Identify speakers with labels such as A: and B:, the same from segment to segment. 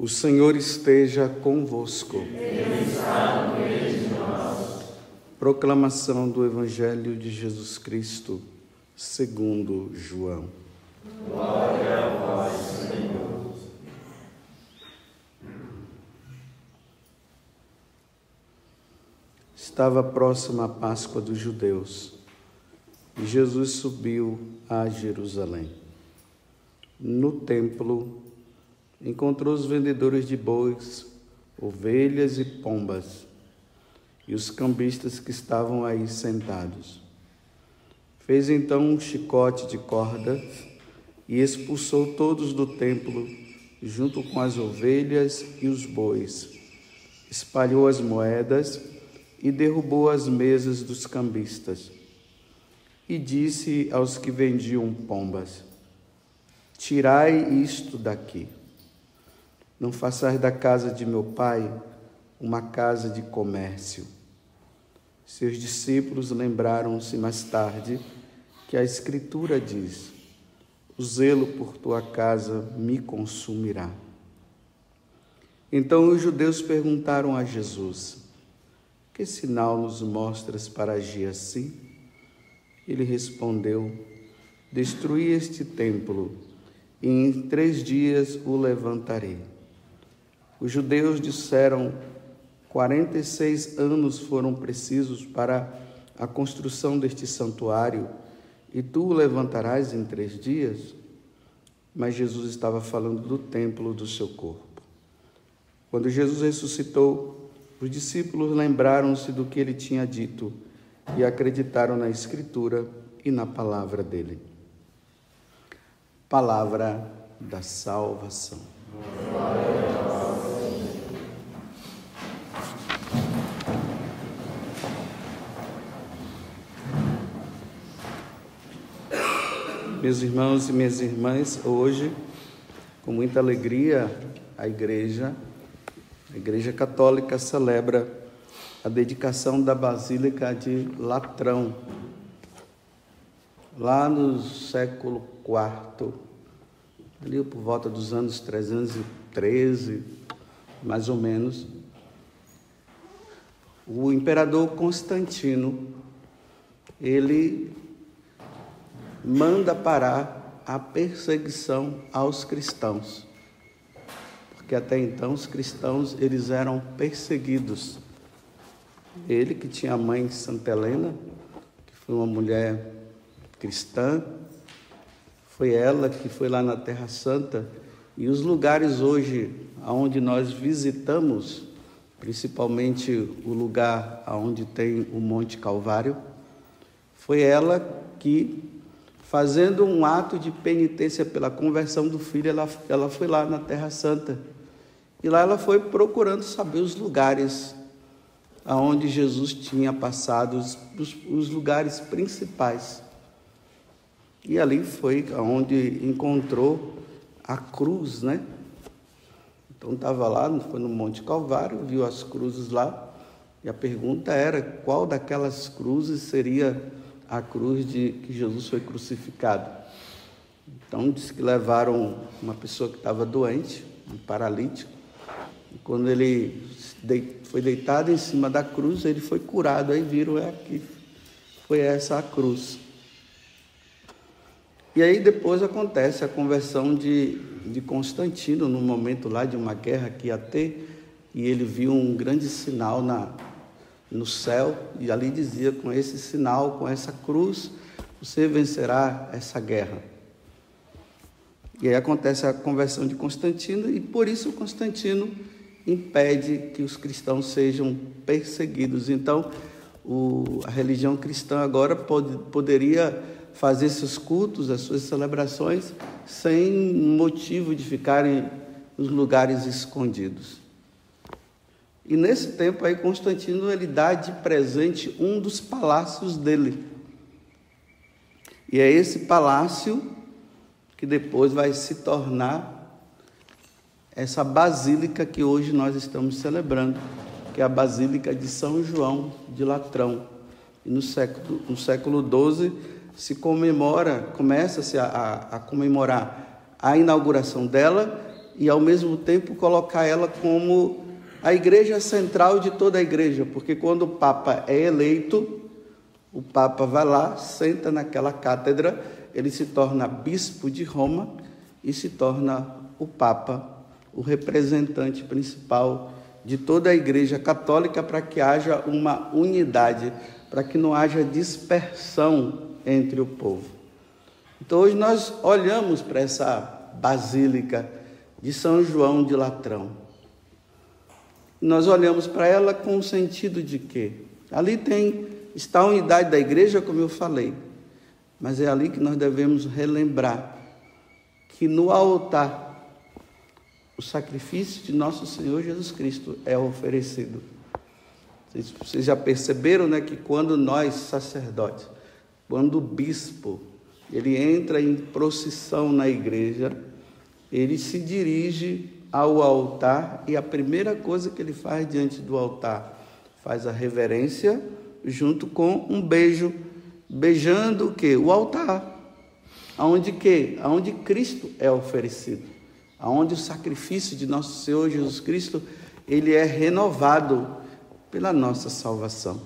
A: O Senhor esteja convosco. Proclamação do Evangelho de Jesus Cristo, segundo João.
B: Glória a vós, Senhor.
A: Estava próxima a Páscoa dos judeus e Jesus subiu a Jerusalém. No templo, encontrou os vendedores de bois, ovelhas e pombas, e os cambistas que estavam aí sentados. Fez então um chicote de corda e expulsou todos do templo, junto com as ovelhas e os bois. Espalhou as moedas e derrubou as mesas dos cambistas. E disse aos que vendiam pombas: Tirai isto daqui não façais da casa de meu pai uma casa de comércio. Seus discípulos lembraram-se mais tarde que a Escritura diz: O zelo por tua casa me consumirá. Então os judeus perguntaram a Jesus: Que sinal nos mostras para agir assim? Ele respondeu: Destruí este templo e em três dias o levantarei. Os judeus disseram: 46 anos foram precisos para a construção deste santuário e tu o levantarás em três dias? Mas Jesus estava falando do templo do seu corpo. Quando Jesus ressuscitou, os discípulos lembraram-se do que ele tinha dito e acreditaram na Escritura e na palavra dele. Palavra da salvação. Glória Meus irmãos e minhas irmãs, hoje, com muita alegria, a igreja, a Igreja Católica celebra a dedicação da Basílica de Latrão, lá no século IV, ali por volta dos anos 313, mais ou menos, o imperador Constantino, ele manda parar a perseguição aos cristãos. Porque até então os cristãos eles eram perseguidos. Ele que tinha a mãe Santa Helena, que foi uma mulher cristã, foi ela que foi lá na Terra Santa e os lugares hoje aonde nós visitamos, principalmente o lugar aonde tem o Monte Calvário, foi ela que fazendo um ato de penitência pela conversão do filho, ela, ela foi lá na Terra Santa. E lá ela foi procurando saber os lugares aonde Jesus tinha passado, os, os, lugares principais. E ali foi onde encontrou a cruz, né? Então estava lá, foi no Monte Calvário, viu as cruzes lá, e a pergunta era qual daquelas cruzes seria a cruz de que Jesus foi crucificado. Então diz que levaram uma pessoa que estava doente, um paralítico, e quando ele foi deitado em cima da cruz, ele foi curado. Aí viram é aqui, foi essa a cruz. E aí depois acontece a conversão de, de Constantino, no momento lá de uma guerra que ia ter, e ele viu um grande sinal na, no céu, e ali dizia: com esse sinal, com essa cruz, você vencerá essa guerra. E aí acontece a conversão de Constantino, e por isso Constantino impede que os cristãos sejam perseguidos. Então, o, a religião cristã agora pode, poderia fazer seus cultos, as suas celebrações, sem motivo de ficarem nos lugares escondidos. E nesse tempo aí Constantino ele dá de presente um dos palácios dele. E é esse palácio que depois vai se tornar essa basílica que hoje nós estamos celebrando, que é a Basílica de São João de Latrão. E no século, no século XII se comemora, começa-se a, a, a comemorar a inauguração dela e ao mesmo tempo colocar ela como a igreja central de toda a igreja, porque quando o Papa é eleito, o Papa vai lá, senta naquela cátedra, ele se torna bispo de Roma e se torna o Papa, o representante principal de toda a Igreja Católica para que haja uma unidade, para que não haja dispersão entre o povo. Então hoje nós olhamos para essa basílica de São João de Latrão. Nós olhamos para ela com o sentido de que ali tem está a unidade da igreja, como eu falei, mas é ali que nós devemos relembrar que no altar o sacrifício de nosso Senhor Jesus Cristo é oferecido. Vocês já perceberam, né, que quando nós sacerdotes, quando o bispo, ele entra em procissão na igreja, ele se dirige ao altar e a primeira coisa que ele faz diante do altar, faz a reverência junto com um beijo, beijando o que? O altar. Aonde que? Aonde Cristo é oferecido. Aonde o sacrifício de nosso Senhor Jesus Cristo, ele é renovado pela nossa salvação.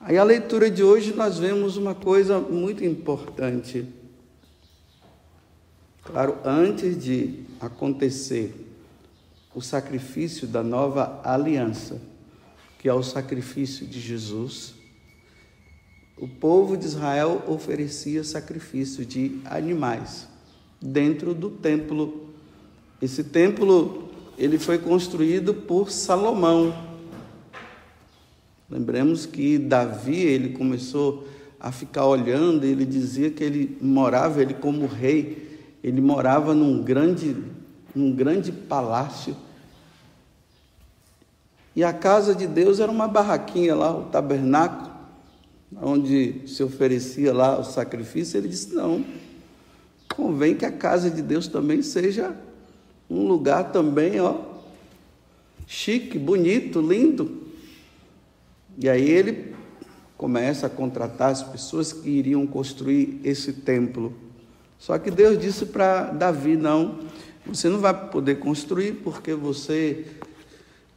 A: Aí a leitura de hoje nós vemos uma coisa muito importante. Claro, antes de acontecer o sacrifício da nova aliança, que é o sacrifício de Jesus, o povo de Israel oferecia sacrifício de animais dentro do templo. Esse templo ele foi construído por Salomão. Lembremos que Davi ele começou a ficar olhando, ele dizia que ele morava, ele como rei, ele morava num grande, num grande palácio. E a casa de Deus era uma barraquinha lá, o tabernáculo onde se oferecia lá o sacrifício, ele disse: não, convém que a casa de Deus também seja um lugar também, ó, chique, bonito, lindo. E aí ele começa a contratar as pessoas que iriam construir esse templo. Só que Deus disse para Davi: não, você não vai poder construir porque você,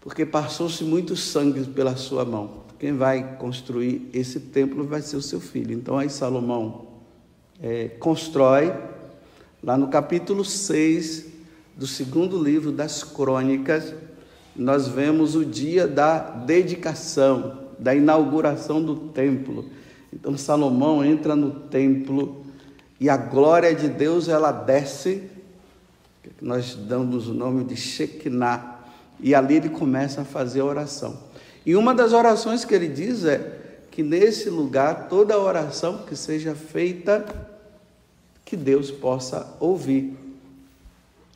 A: porque passou-se muito sangue pela sua mão quem vai construir esse templo vai ser o seu filho. Então aí Salomão é, constrói, lá no capítulo 6 do segundo livro das Crônicas, nós vemos o dia da dedicação, da inauguração do templo. Então Salomão entra no templo e a glória de Deus ela desce, nós damos o nome de Shekinah, e ali ele começa a fazer a oração. E uma das orações que ele diz é que nesse lugar toda oração que seja feita, que Deus possa ouvir.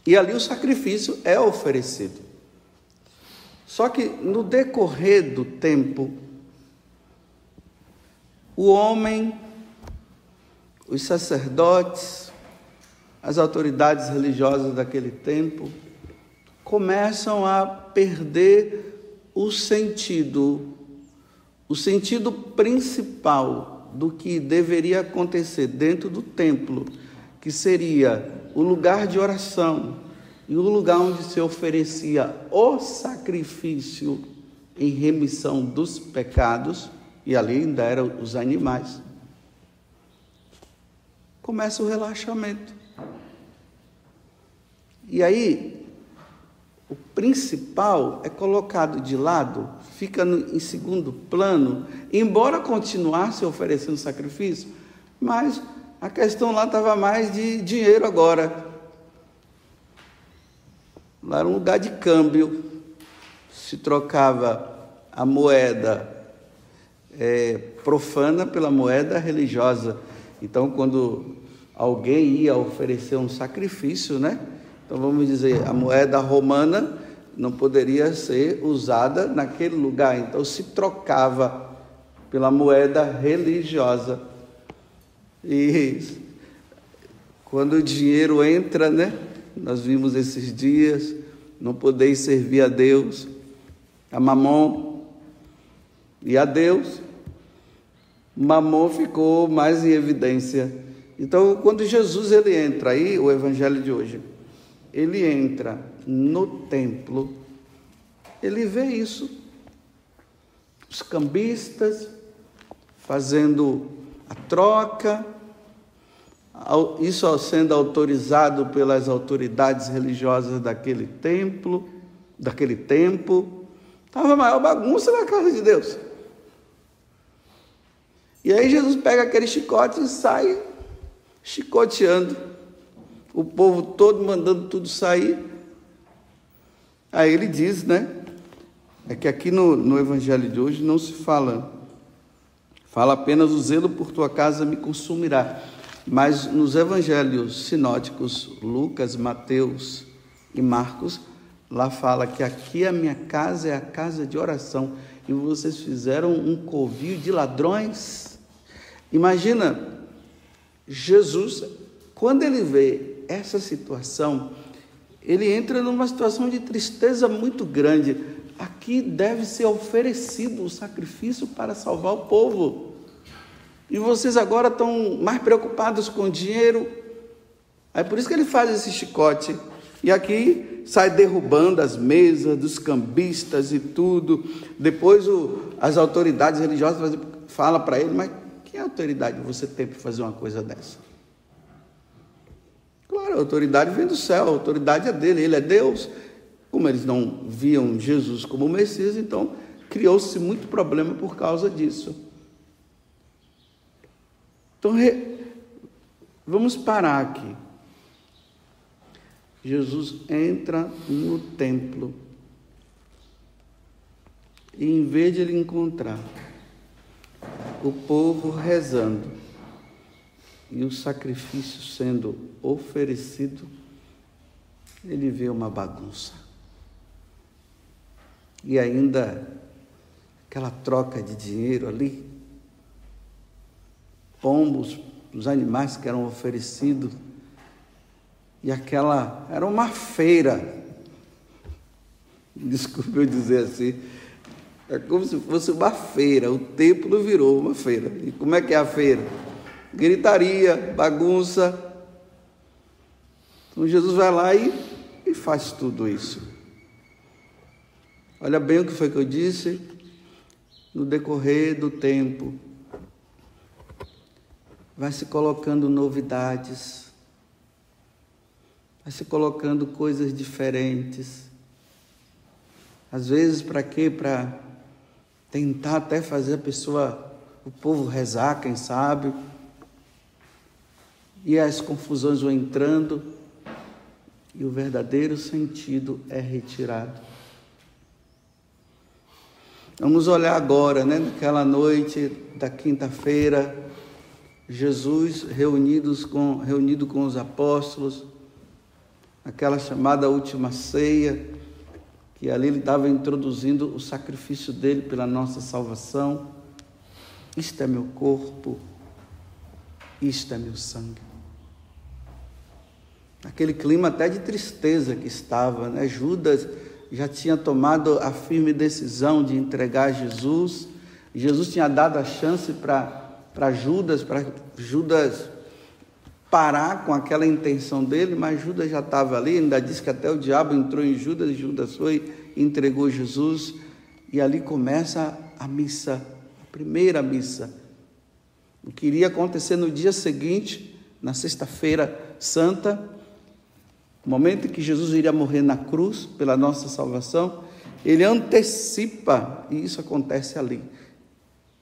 A: E ali o sacrifício é oferecido. Só que no decorrer do tempo, o homem, os sacerdotes, as autoridades religiosas daquele tempo começam a perder o sentido, o sentido principal do que deveria acontecer dentro do templo, que seria o lugar de oração e o lugar onde se oferecia o sacrifício em remissão dos pecados, e ali ainda eram os animais. Começa o relaxamento. E aí, o principal é colocado de lado, fica no, em segundo plano, embora continuasse oferecendo sacrifício, mas a questão lá estava mais de dinheiro agora. Lá era um lugar de câmbio, se trocava a moeda é, profana pela moeda religiosa. Então, quando alguém ia oferecer um sacrifício, né? Então vamos dizer, a moeda romana não poderia ser usada naquele lugar, então se trocava pela moeda religiosa. E quando o dinheiro entra, né? Nós vimos esses dias, não podeis servir a Deus, a Mamon e a Deus. Mamon ficou mais em evidência. Então, quando Jesus ele entra aí, o evangelho de hoje, ele entra no templo, ele vê isso. Os cambistas fazendo a troca, isso sendo autorizado pelas autoridades religiosas daquele templo, daquele tempo. Estava a maior bagunça na casa de Deus. E aí Jesus pega aquele chicote e sai chicoteando. O povo todo mandando tudo sair. Aí ele diz, né? É que aqui no, no Evangelho de hoje não se fala, fala apenas o zelo por tua casa me consumirá. Mas nos evangelhos sinóticos, Lucas, Mateus e Marcos, lá fala que aqui a minha casa é a casa de oração e vocês fizeram um covil de ladrões. Imagina, Jesus, quando ele vê essa situação, ele entra numa situação de tristeza muito grande. Aqui deve ser oferecido o sacrifício para salvar o povo. E vocês agora estão mais preocupados com dinheiro. É por isso que ele faz esse chicote. E aqui sai derrubando as mesas dos cambistas e tudo. Depois o, as autoridades religiosas falam para ele, mas que autoridade você tem para fazer uma coisa dessa? Claro, a autoridade vem do céu, a autoridade é dele, ele é Deus. Como eles não viam Jesus como Messias, então criou-se muito problema por causa disso. Então, vamos parar aqui. Jesus entra no templo e, em vez de ele encontrar o povo rezando e o sacrifício sendo oferecido, ele vê uma bagunça. E ainda aquela troca de dinheiro ali, pombos, os animais que eram oferecidos. E aquela era uma feira. Desculpe eu dizer assim. É como se fosse uma feira. O templo virou uma feira. E como é que é a feira? Gritaria, bagunça. Então Jesus vai lá e, e faz tudo isso. Olha bem o que foi que eu disse. No decorrer do tempo, vai se colocando novidades, vai se colocando coisas diferentes. Às vezes, para quê? Para tentar até fazer a pessoa, o povo rezar, quem sabe. E as confusões vão entrando e o verdadeiro sentido é retirado. Vamos olhar agora, né, naquela noite da quinta-feira, Jesus reunidos com, reunido com os apóstolos, aquela chamada última ceia, que ali ele estava introduzindo o sacrifício dele pela nossa salvação. Isto é meu corpo, isto é meu sangue. Aquele clima até de tristeza que estava, né? Judas já tinha tomado a firme decisão de entregar Jesus. Jesus tinha dado a chance para Judas, para Judas parar com aquela intenção dele, mas Judas já estava ali, ainda diz que até o diabo entrou em Judas, Judas foi entregou Jesus, e ali começa a missa, a primeira missa. O que iria acontecer no dia seguinte, na sexta-feira santa, o momento em que Jesus iria morrer na cruz pela nossa salvação, ele antecipa, e isso acontece ali.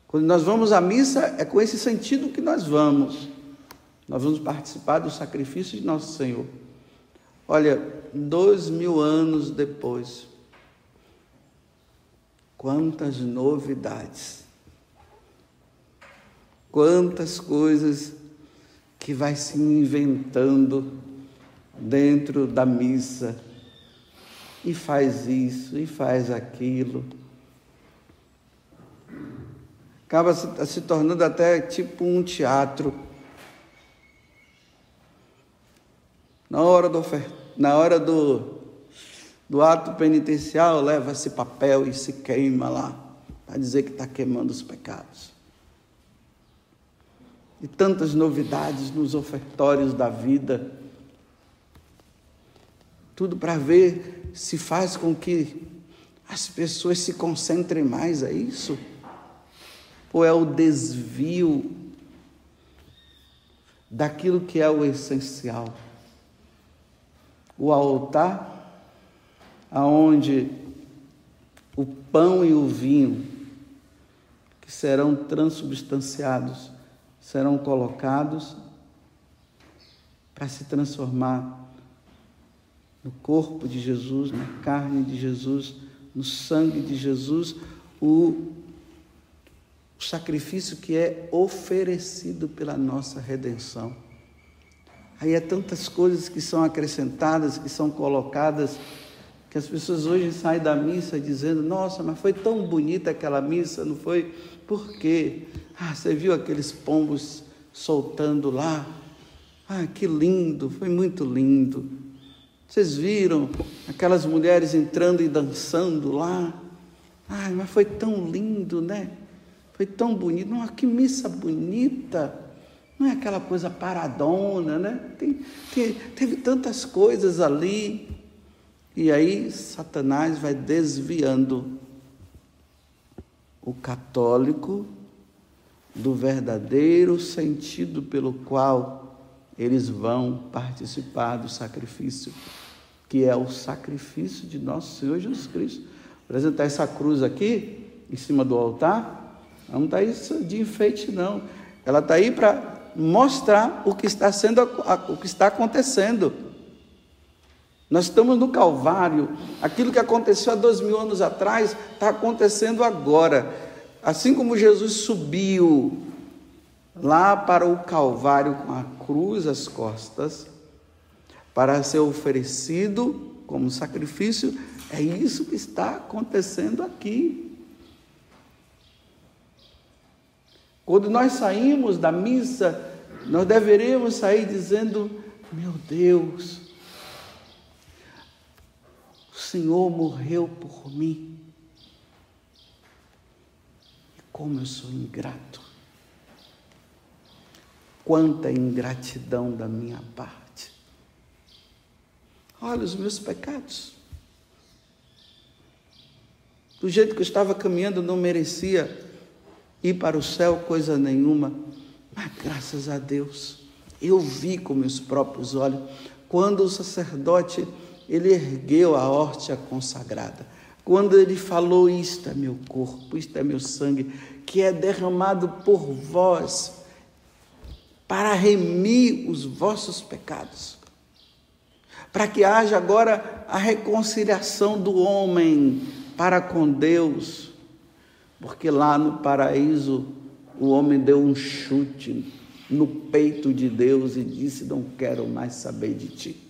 A: Quando nós vamos à missa, é com esse sentido que nós vamos. Nós vamos participar do sacrifício de nosso Senhor. Olha, dois mil anos depois, quantas novidades, quantas coisas que vai se inventando dentro da missa, e faz isso, e faz aquilo acaba se, se tornando até tipo um teatro. Na hora do, na hora do, do ato penitencial, leva-se papel e se queima lá, para dizer que está queimando os pecados. E tantas novidades nos ofertórios da vida. tudo para ver se faz com que as pessoas se concentrem mais, é isso? Ou é o desvio daquilo que é o essencial? O altar, aonde o pão e o vinho, que serão transubstanciados, serão colocados para se transformar no corpo de Jesus, na carne de Jesus, no sangue de Jesus, o, o sacrifício que é oferecido pela nossa redenção. Aí é tantas coisas que são acrescentadas, que são colocadas, que as pessoas hoje saem da missa dizendo: Nossa, mas foi tão bonita aquela missa, não foi? Por quê? Ah, você viu aqueles pombos soltando lá? Ah, que lindo, foi muito lindo. Vocês viram aquelas mulheres entrando e dançando lá? Ai, mas foi tão lindo, né? Foi tão bonito. Não, que missa bonita. Não é aquela coisa paradona, né? Tem, tem, teve tantas coisas ali. E aí Satanás vai desviando o católico do verdadeiro sentido pelo qual eles vão participar do sacrifício, que é o sacrifício de nosso Senhor Jesus Cristo. Apresentar essa cruz aqui, em cima do altar, não está isso de enfeite, não. Ela está aí para mostrar o que está sendo, o que está acontecendo. Nós estamos no Calvário. Aquilo que aconteceu há dois mil anos atrás está acontecendo agora. Assim como Jesus subiu lá para o Calvário com a cruz às costas, para ser oferecido como sacrifício, é isso que está acontecendo aqui. Quando nós saímos da missa, nós deveríamos sair dizendo: Meu Deus, o Senhor morreu por mim. E como eu sou ingrato quanta ingratidão da minha parte. Olha os meus pecados. Do jeito que eu estava caminhando, não merecia ir para o céu coisa nenhuma, mas graças a Deus, eu vi com meus próprios olhos quando o sacerdote ele ergueu a hóstia consagrada. Quando ele falou: Isto é meu corpo, isto é meu sangue, que é derramado por vós para remir os vossos pecados, para que haja agora a reconciliação do homem para com Deus, porque lá no paraíso o homem deu um chute no peito de Deus e disse: Não quero mais saber de ti.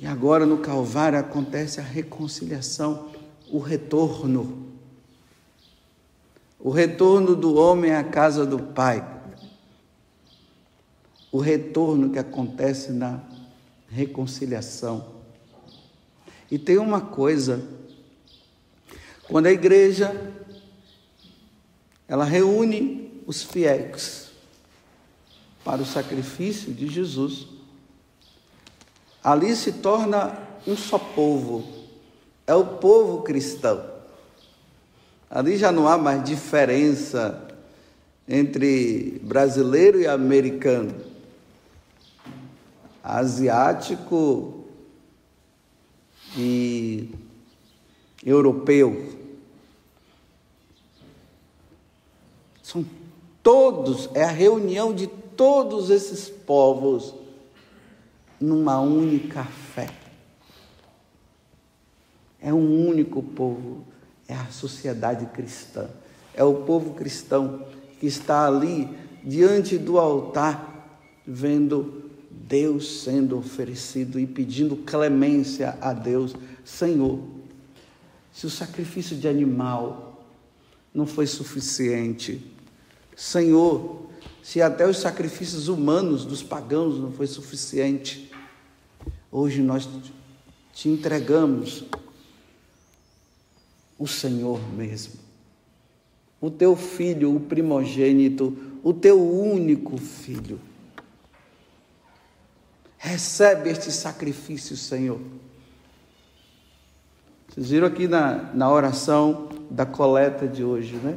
A: E agora no Calvário acontece a reconciliação, o retorno o retorno do homem à casa do Pai. O retorno que acontece na reconciliação. E tem uma coisa, quando a igreja ela reúne os fiéis para o sacrifício de Jesus, ali se torna um só povo, é o povo cristão. Ali já não há mais diferença entre brasileiro e americano, asiático e europeu. São todos, é a reunião de todos esses povos numa única fé. É um único povo é a sociedade cristã, é o povo cristão que está ali diante do altar, vendo Deus sendo oferecido e pedindo clemência a Deus. Senhor, se o sacrifício de animal não foi suficiente, Senhor, se até os sacrifícios humanos dos pagãos não foi suficiente, hoje nós te entregamos o Senhor mesmo. O teu filho, o primogênito, o teu único filho. Recebe este sacrifício, Senhor. Vocês viram aqui na, na oração da coleta de hoje, né?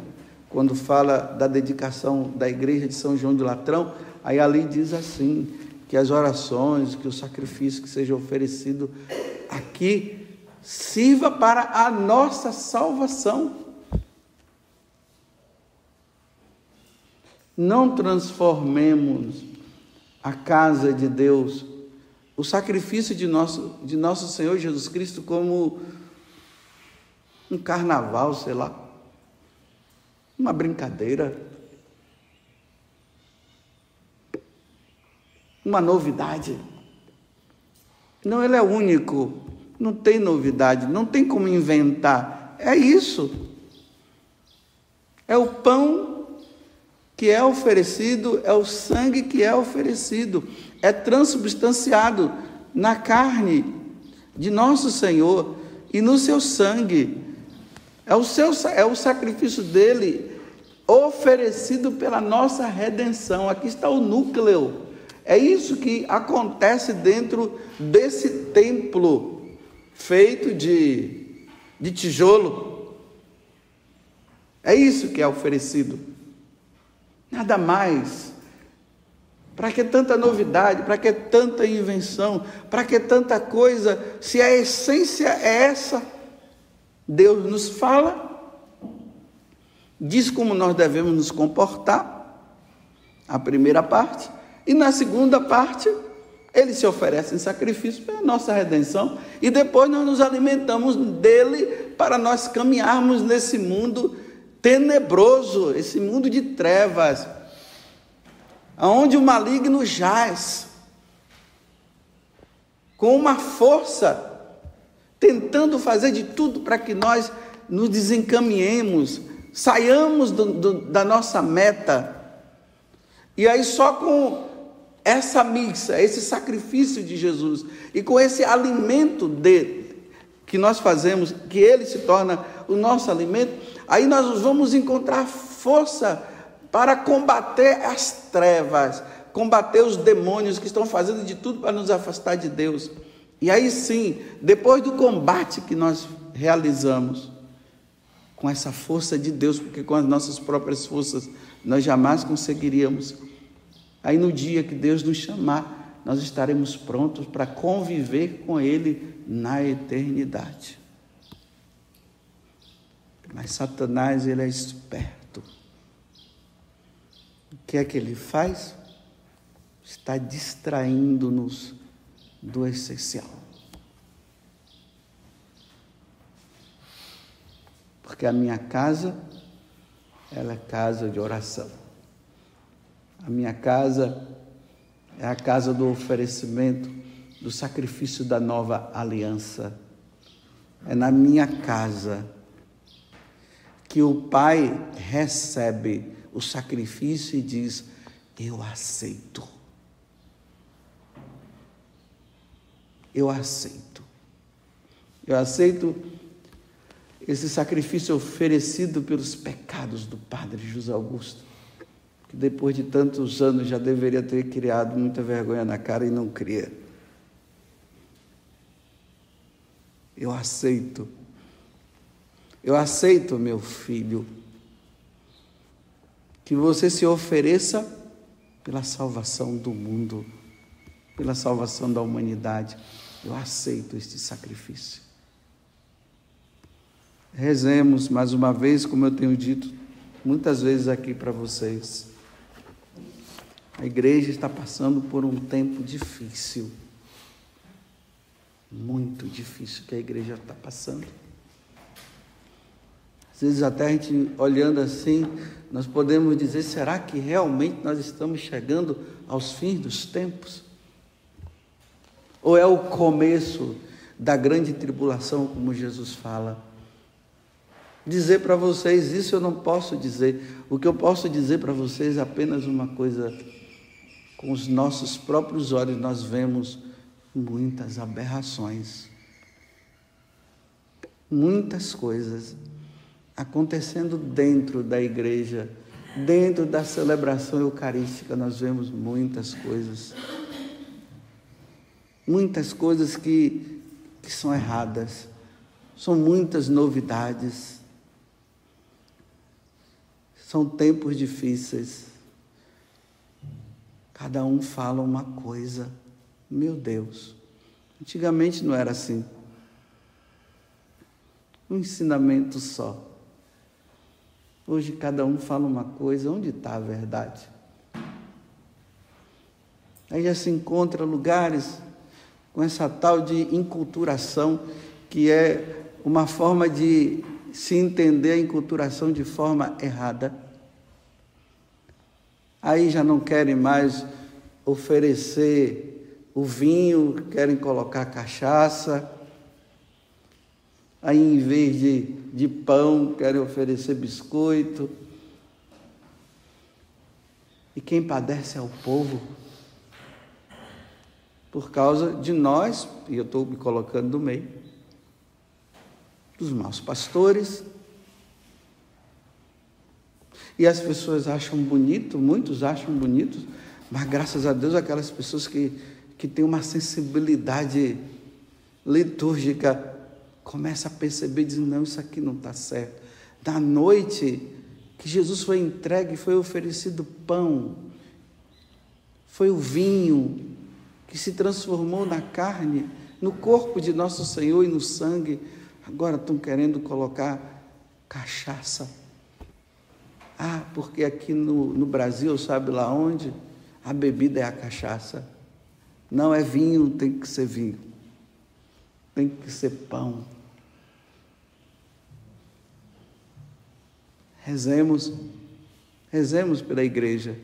A: Quando fala da dedicação da igreja de São João de Latrão, aí ali diz assim: que as orações, que o sacrifício que seja oferecido aqui sirva para a nossa salvação. Não transformemos a casa de Deus, o sacrifício de nosso, de nosso Senhor Jesus Cristo, como um carnaval, sei lá, uma brincadeira, uma novidade. Não, ele é único, não tem novidade, não tem como inventar. É isso. É o pão que é oferecido, é o sangue que é oferecido, é transubstanciado na carne de nosso Senhor e no seu sangue. É o, seu, é o sacrifício dele oferecido pela nossa redenção. Aqui está o núcleo. É isso que acontece dentro desse templo feito de, de tijolo. É isso que é oferecido. Nada mais. Para que tanta novidade? Para que tanta invenção? Para que tanta coisa? Se a essência é essa, Deus nos fala, diz como nós devemos nos comportar, a primeira parte, e na segunda parte, ele se oferece em sacrifício para a nossa redenção, e depois nós nos alimentamos dele para nós caminharmos nesse mundo tenebroso, esse mundo de trevas, aonde o maligno jaz, com uma força, tentando fazer de tudo para que nós nos desencaminhemos, saiamos do, do, da nossa meta. E aí, só com essa missa, esse sacrifício de Jesus e com esse alimento dele que nós fazemos, que ele se torna o nosso alimento, Aí nós vamos encontrar força para combater as trevas, combater os demônios que estão fazendo de tudo para nos afastar de Deus. E aí sim, depois do combate que nós realizamos, com essa força de Deus, porque com as nossas próprias forças nós jamais conseguiríamos. Aí no dia que Deus nos chamar, nós estaremos prontos para conviver com Ele na eternidade. Mas Satanás, ele é esperto. O que é que ele faz? Está distraindo-nos do essencial. Porque a minha casa, ela é casa de oração. A minha casa é a casa do oferecimento, do sacrifício da nova aliança. É na minha casa que o pai recebe o sacrifício e diz: Eu aceito. Eu aceito. Eu aceito esse sacrifício oferecido pelos pecados do padre José Augusto, que depois de tantos anos já deveria ter criado muita vergonha na cara e não cria. Eu aceito eu aceito, meu filho, que você se ofereça pela salvação do mundo, pela salvação da humanidade. Eu aceito este sacrifício. Rezemos mais uma vez, como eu tenho dito muitas vezes aqui para vocês. A igreja está passando por um tempo difícil, muito difícil que a igreja está passando. Às vezes até a gente olhando assim, nós podemos dizer, será que realmente nós estamos chegando aos fins dos tempos? Ou é o começo da grande tribulação, como Jesus fala? Dizer para vocês isso eu não posso dizer. O que eu posso dizer para vocês é apenas uma coisa. Com os nossos próprios olhos nós vemos muitas aberrações, muitas coisas acontecendo dentro da igreja, dentro da celebração eucarística, nós vemos muitas coisas. Muitas coisas que, que são erradas, são muitas novidades, são tempos difíceis. Cada um fala uma coisa. Meu Deus, antigamente não era assim. Um ensinamento só. Hoje cada um fala uma coisa, onde está a verdade? Aí já se encontra lugares com essa tal de inculturação, que é uma forma de se entender a inculturação de forma errada. Aí já não querem mais oferecer o vinho, querem colocar cachaça. Aí, em vez de, de pão, querem oferecer biscoito. E quem padece é o povo por causa de nós, e eu estou me colocando no meio, dos maus pastores. E as pessoas acham bonito, muitos acham bonito, mas graças a Deus aquelas pessoas que, que têm uma sensibilidade litúrgica começam a perceber dizem, não, isso aqui não está certo. Da noite que Jesus foi entregue, foi oferecido pão, foi o vinho, que se transformou na carne, no corpo de nosso Senhor e no sangue, agora estão querendo colocar cachaça. Ah, porque aqui no, no Brasil, sabe lá onde? A bebida é a cachaça. Não é vinho, tem que ser vinho. Tem que ser pão. Rezemos, rezemos pela igreja.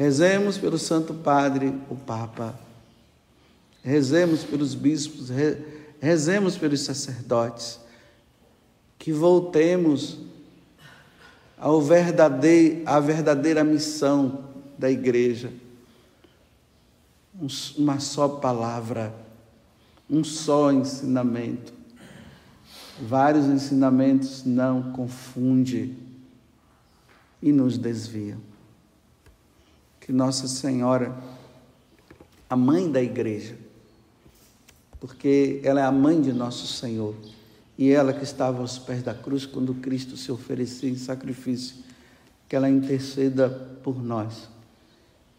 A: Rezemos pelo Santo Padre, o Papa. Rezemos pelos bispos, rezemos pelos sacerdotes. Que voltemos ao verdadeiro, à verdadeira missão da igreja. Uma só palavra, um só ensinamento. Vários ensinamentos não confunde e nos desviam que Nossa Senhora, a mãe da igreja, porque ela é a mãe de nosso Senhor, e ela que estava aos pés da cruz quando Cristo se oferecia em sacrifício, que ela interceda por nós,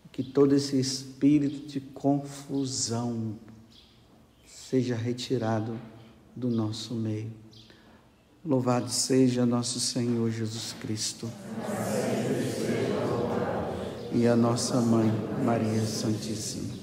A: que todo esse espírito de confusão seja retirado do nosso meio. Louvado seja nosso Senhor Jesus Cristo e a nossa mãe, Maria Santíssima.